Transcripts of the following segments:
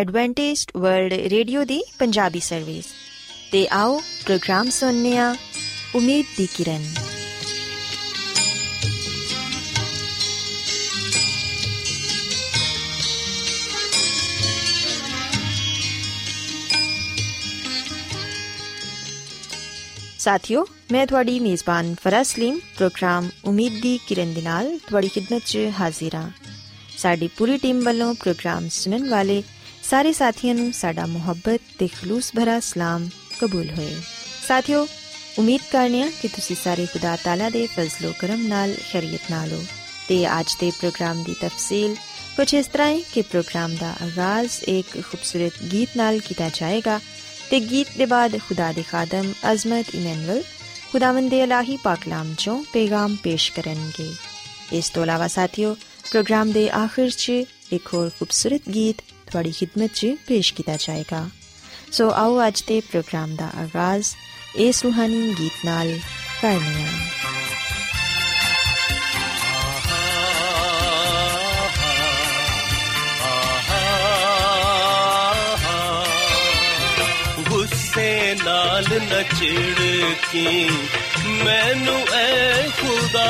Adventist world radio ਦੀ Punjabi service ਤੇ ਆਓ ਪ੍ਰੋਗਰਾਮ ਸੁਣਨੇ ਆ, ਉਮੀਦ ਦੀ ਕਿਰਨ। ਸਾਥਿਓ, ਮੈਂ ਤੁਹਾਡੀ ਮੇਜ਼ਬਾਨ ਫਰਸਲੀਮ ਪ੍ਰੋਗਰਾਮ ਉਮੀਦ ਦੀ ਕਿਰਨ ਦੇ ਨਾਲ ਤੁਹਾਡੀ ਖidmat 'ਚ ਹਾਜ਼ਰ ਹਾਂ ਸਾਡੀ ਪੂਰੀ ਟੀਮ ਵੱਲੋਂ ਪ੍ਰੋਗਰਾਮ ਸੁਣਨ ਵਾਲੇ ਸਾਰੇ ਸਾਥੀਆਂ ਨੂੰ ਸਾਡਾ ਮੁਹੱਬਤ ਤੇ ਖਲੂਸ ਭਰਾ ਸਲਾਮ ਕਬੂਲ ਹੋਏ ਸਾਥਿਓ ਉਮੀਦ ਕਰਨੀਆ ਕਿ ਤੁਸੀਂ ਸਾਰੇ ਖੁਦਾ ਤਾਲਾ ਦੇ ਫਜ਼ਲੋ ਕਰਮ ਨਾਲ ਖੈਰੀਅਤ ਨਾਲ ਹੋ ਤੇ ਅੱਜ ਦੇ ਪ੍ਰੋਗਰਾਮ ਦੀ ਤਫਸੀਲ ਕੁਝ ਇਸ ਤਰ੍ਹਾਂ ਹੈ ਕਿ ਪ੍ਰੋਗਰਾਮ ਦਾ ਆਗਾਜ਼ ਇੱਕ ਖੂਬਸੂਰਤ ਗੀਤ ਨਾਲ ਕੀਤਾ ਜਾਏਗਾ ਤੇ ਗੀਤ ਦੇ ਬਾਅਦ ਖੁਦਾ ਦੇ ਖਾਦਮ ਅਜ਼ਮਤ ਇਮਨੁਅਲ ਖੁਦਾਵੰਦ ਦੇ ਇਲਾਹੀ ਪਾਕਲਾਮ ਚੋਂ ਪੈਗਾਮ ਪੇਸ਼ ਕਰਨਗੇ ਇਸ ਤੋਂ ਇਲਾਵਾ ਸਾਥੀਓ ਪ੍ਰੋਗਰਾਮ ਦੇ ਆਖਿਰ 'ਚ ਇੱਕ ਹੋਰ ਖੂਬਸੂਰਤ ਗੀਤ ਤੁਹਾਡੀ ਖidmat 'ਚ ਪੇਸ਼ ਕੀਤਾ ਜਾਏਗਾ। ਸੋ ਆਓ ਅੱਜ ਦੇ ਪ੍ਰੋਗਰਾਮ ਦਾ ਆਗਾਜ਼ ਇਸ ਰੂਹਾਨੀ ਗੀਤ ਨਾਲ ਕਰਨੇ ਹਾਂ। ਗੁੱਸੇ ਨਾਲ ਨਚੜ ਕੇ ਮੈਨੂੰ ਐ ਖੁਦਾ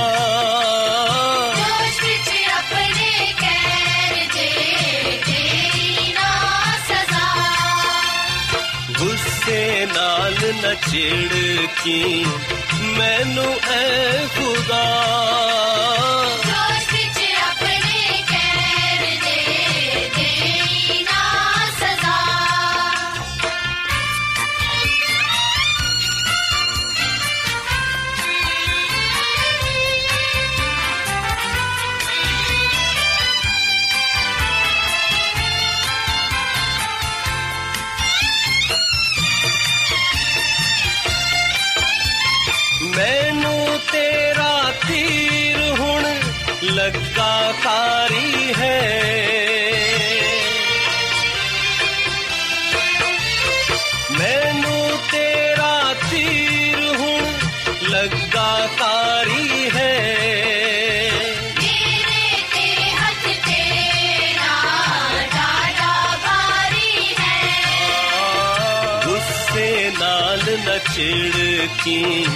ਗੁੱਸੇ ਨਾਲ ਨਚੜ ਕੀ? ਮੈਨੂੰ ਐ ਖੁਦਾ। ਨਚੜ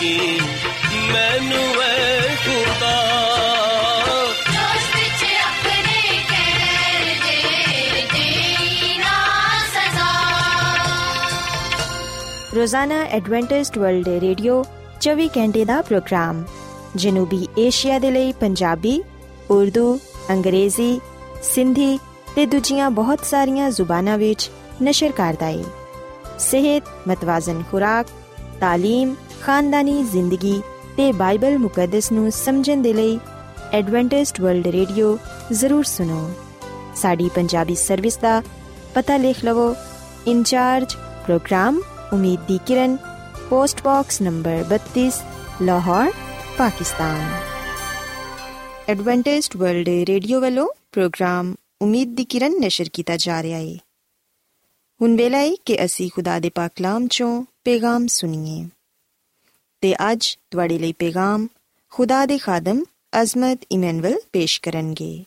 ਕੇ ਮੈਨੂੰ ਐ ਖੁਦਾ ਰੋਜ਼ਾਨਾ ਐਡਵੈਂਟਿਸਟ ਵਰਲਡ ਵੇ ਰੇਡੀਓ 24 ਘੰਟੇ ਦਾ ਪ੍ਰੋਗਰਾਮ ਜਨੂਬੀ ਏਸ਼ੀਆ ਦੇ ਲਈ ਪੰਜਾਬੀ ਉਰਦੂ ਅੰਗਰੇਜ਼ੀ ਸਿੰਧੀ ਤੇ ਦੂਜੀਆਂ ਬਹੁਤ ਸਾਰੀਆਂ ਜ਼ੁਬਾਨਾਂ ਵਿੱਚ ਨਸ਼ਰ ਕਰਦਾ ਹੈ ਸਿਹਤ ਮਤਵਾਜ਼ਨ ਖੁਰਾਕ تعلیم ਖਾਨਦਾਨੀ ਜ਼ਿੰਦਗੀ ਤੇ ਬਾਈਬਲ ਮੁਕੱਦਸ ਨੂੰ ਸਮਝਣ ਦੇ ਲਈ ਐਡਵੈਂਟਿਸਟ ਵਰਲਡ ਰੇਡੀਓ ਜ਼ਰੂਰ ਸੁਨੋ ਸਾਡੀ ਪੰਜਾਬੀ ਸਰਵਿਸ ਦਾ ਪਤਾ ਲਿਖ ਲਵੋ incharge program Umeed di Kiran post box number 32 Lahore Pakistan Adventist world radio ਵੱਲੋਂ ਪ੍ਰੋਗਰਾਮ ਉਮੀਦ ਦੀ ਕਿਰਨ ਨਿਸ਼ਰ ਕੀਤਾ ਜਾ ਰਿਹਾ ਹੈ ਹੁਣ ਵੇਲਾ ਹੈ ਕਿ ਅਸੀਂ ਖੁਦਾ ਦੇ ਪਾਕ ਕਲਾਮ ਚੋਂ ਪੈਗਾਮ ਸੁਣੀਏ ਤੇ ਅੱਜ ਤੁਹਾਡੇ ਲਈ ਪੈਗਾਮ ਖੁਦਾ ਦੇ ਖਾਦਮ ਅਜ਼ਮਤ ਇਮਨੁਅਲ ਪੇਸ਼ ਕਰਨਗੇ।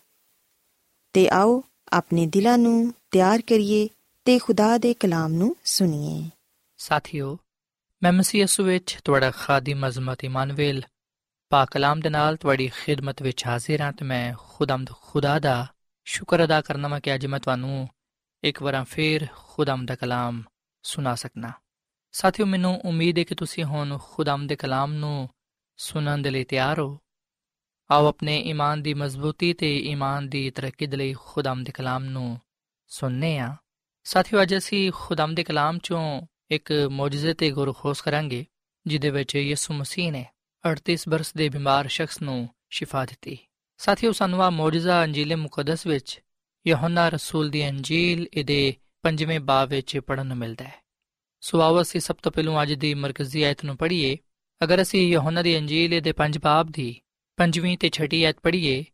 ਤੇ ਆਓ ਆਪਣੇ ਦਿਲਾਂ ਨੂੰ ਤਿਆਰ ਕਰੀਏ ਤੇ ਖੁਦਾ ਦੇ ਕਲਾਮ ਨੂੰ ਸੁਣੀਏ। ਸਾਥਿਓ, ਮੈਂ ਮਸੀਹ ਯਿਸੂ ਵਿੱਚ ਤੁਹਾਡਾ ਖਾਦਮ ਅਜ਼ਮਤ ਇਮਾਨੁਅਲ ਪਾਕ ਕਲਾਮ ਦੇ ਨਾਲ ਤੁਹਾਡੀ ਖਿਦਮਤ ਵਿੱਚ ਹਾਜ਼ਰ ਹਾਂ ਤੇ ਮੈਂ ਖੁਦਾਮਦ ਖੁਦਾ ਦਾ ਸ਼ੁਕਰ ਅਦਾ ਕਰਨਾ ਮੈਂ ਕਿ ਅੱਜ ਮੈਂ ਤੁਹਾਨੂੰ ਇੱਕ ਵਾਰ ਫੇਰ ਖੁਦਾਮ ਦਾ ਕਲਾਮ ਸੁਣਾ ਸਕਣਾ ਸਾਥਿਓ, ਮੈਨੂੰ ਉਮੀਦ ਹੈ ਕਿ ਤੁਸੀਂ ਹੁਣ ਖੁਦਾਮ ਦੇ ਕਲਾਮ ਨੂੰ ਸੁਣਨ ਦੇ ਲਈ ਤਿਆਰ ਹੋ। ਆਓ ਆਪਣੇ ਈਮਾਨ ਦੀ ਮਜ਼ਬੂਤੀ ਤੇ ਈਮਾਨ ਦੀ ਤਰੱਕੀ ਦੇ ਲਈ ਖੁਦਾਮ ਦੇ ਕਲਾਮ ਨੂੰ ਸੁਣਨੇ ਆ। ਸਾਥਿਓ, ਅੱਜ ਅਸੀਂ ਖੁਦਾਮ ਦੇ ਕਲਾਮ ਚੋਂ ਇੱਕ ਮੌਜੂਜ਼ੇ ਤੇ ਗੌਰ ਖੋਸ ਕਰਾਂਗੇ ਜਿਦੇ ਵਿੱਚ ਯਿਸੂ ਮਸੀਹ ਨੇ 38 ਬਰਸ ਦੇ ਬਿਮਾਰ ਸ਼ਖਸ ਨੂੰ ਸ਼ਿਫਾ ਦਿੱਤੀ। ਸਾਥੀਓ, ਸਾਨੂੰ ਆ ਮੌਜੂਜ਼ਾ ਅੰਜੀਲ ਮੁਕੱਦਸ ਵਿੱਚ ਯਹੋਨਾ ਰਸੂਲ ਦੀ ਅੰਜੀਲ ਇਹਦੇ ਪੰਜਵੇਂ ਬਾਬ ਵਿੱਚ ਪੜਨ ਨੂੰ ਮਿਲਦਾ ਹੈ। ਸੋ ਆਓ ਅਸੀਂ ਸਭ ਤੋਂ ਪਹਿਲਾਂ ਅੱਜ ਦੀ ਮਰਕਜ਼ੀ ਆਇਤ ਨੂੰ ਪੜ੍ਹੀਏ। ਅਗਰ ਅਸੀਂ ਯਹੋਨਾ ਦੀ ਅੰਜੀਲ ਦੇ ਪੰਜ ਬਾਬ ਦੀ ਪੰਜਵੀਂ ਤੇ ਛਠੀ ਆਇਤ ਪੜ੍ਹੀਏ,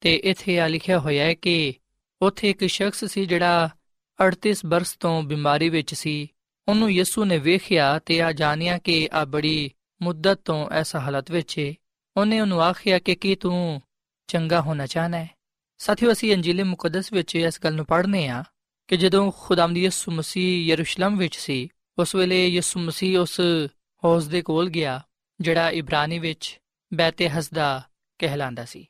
ਤੇ ਇੱਥੇ ਆ ਲਿਖਿਆ ਹੋਇਆ ਹੈ ਕਿ ਉੱਥੇ ਇੱਕ ਸ਼ਖਸ ਸੀ ਜਿਹੜਾ 38 ਬਰਸ ਤੋਂ ਬਿਮਾਰੀ ਵਿੱਚ ਸੀ। ਉਹਨੂੰ ਯਿਸੂ ਨੇ ਵੇਖਿਆ ਤੇ ਆ ਜਾਣਿਆ ਕਿ ਆ ਬੜੀ ਮੁੱਦਤ ਤੋਂ ਐਸਾ ਹਾਲਤ ਵਿੱਚ ਹੈ ਉਹਨੇ ਉਹਨੂੰ ਆਖਿਆ ਕਿ ਕੀ ਤੂੰ ਚੰਗਾ ਹੋਣਾ ਚਾਹਨਾ ਹੈ? ਸਾਥੀਓ, ਅਸੀਂ ਅੰਜੀਲ ਮੁਕੱਦਸ ਵਿੱਚ ਇਸ ਗੱਲ ਨੂੰ ਪੜ੍ਹਨੇ ਆ ਕਿ ਜਦੋਂ ਖੁਦਾਮਦੀ ਯਿਸੂ ਮਸੀਹ ਯਰੂਸ਼ਲਮ ਵਿੱਚ ਸੀ ਉਸ ਵੇਲੇ ਯਿਸੂ ਮਸੀਹ ਉਸ ਹੌਜ਼ ਦੇ ਕੋਲ ਗਿਆ, ਜਿਹੜਾ ਇਬਰਾਨੀ ਵਿੱਚ ਬੈਤੇ ਹਸਦਾ ਕਹਿਲਾਂਦਾ ਸੀ।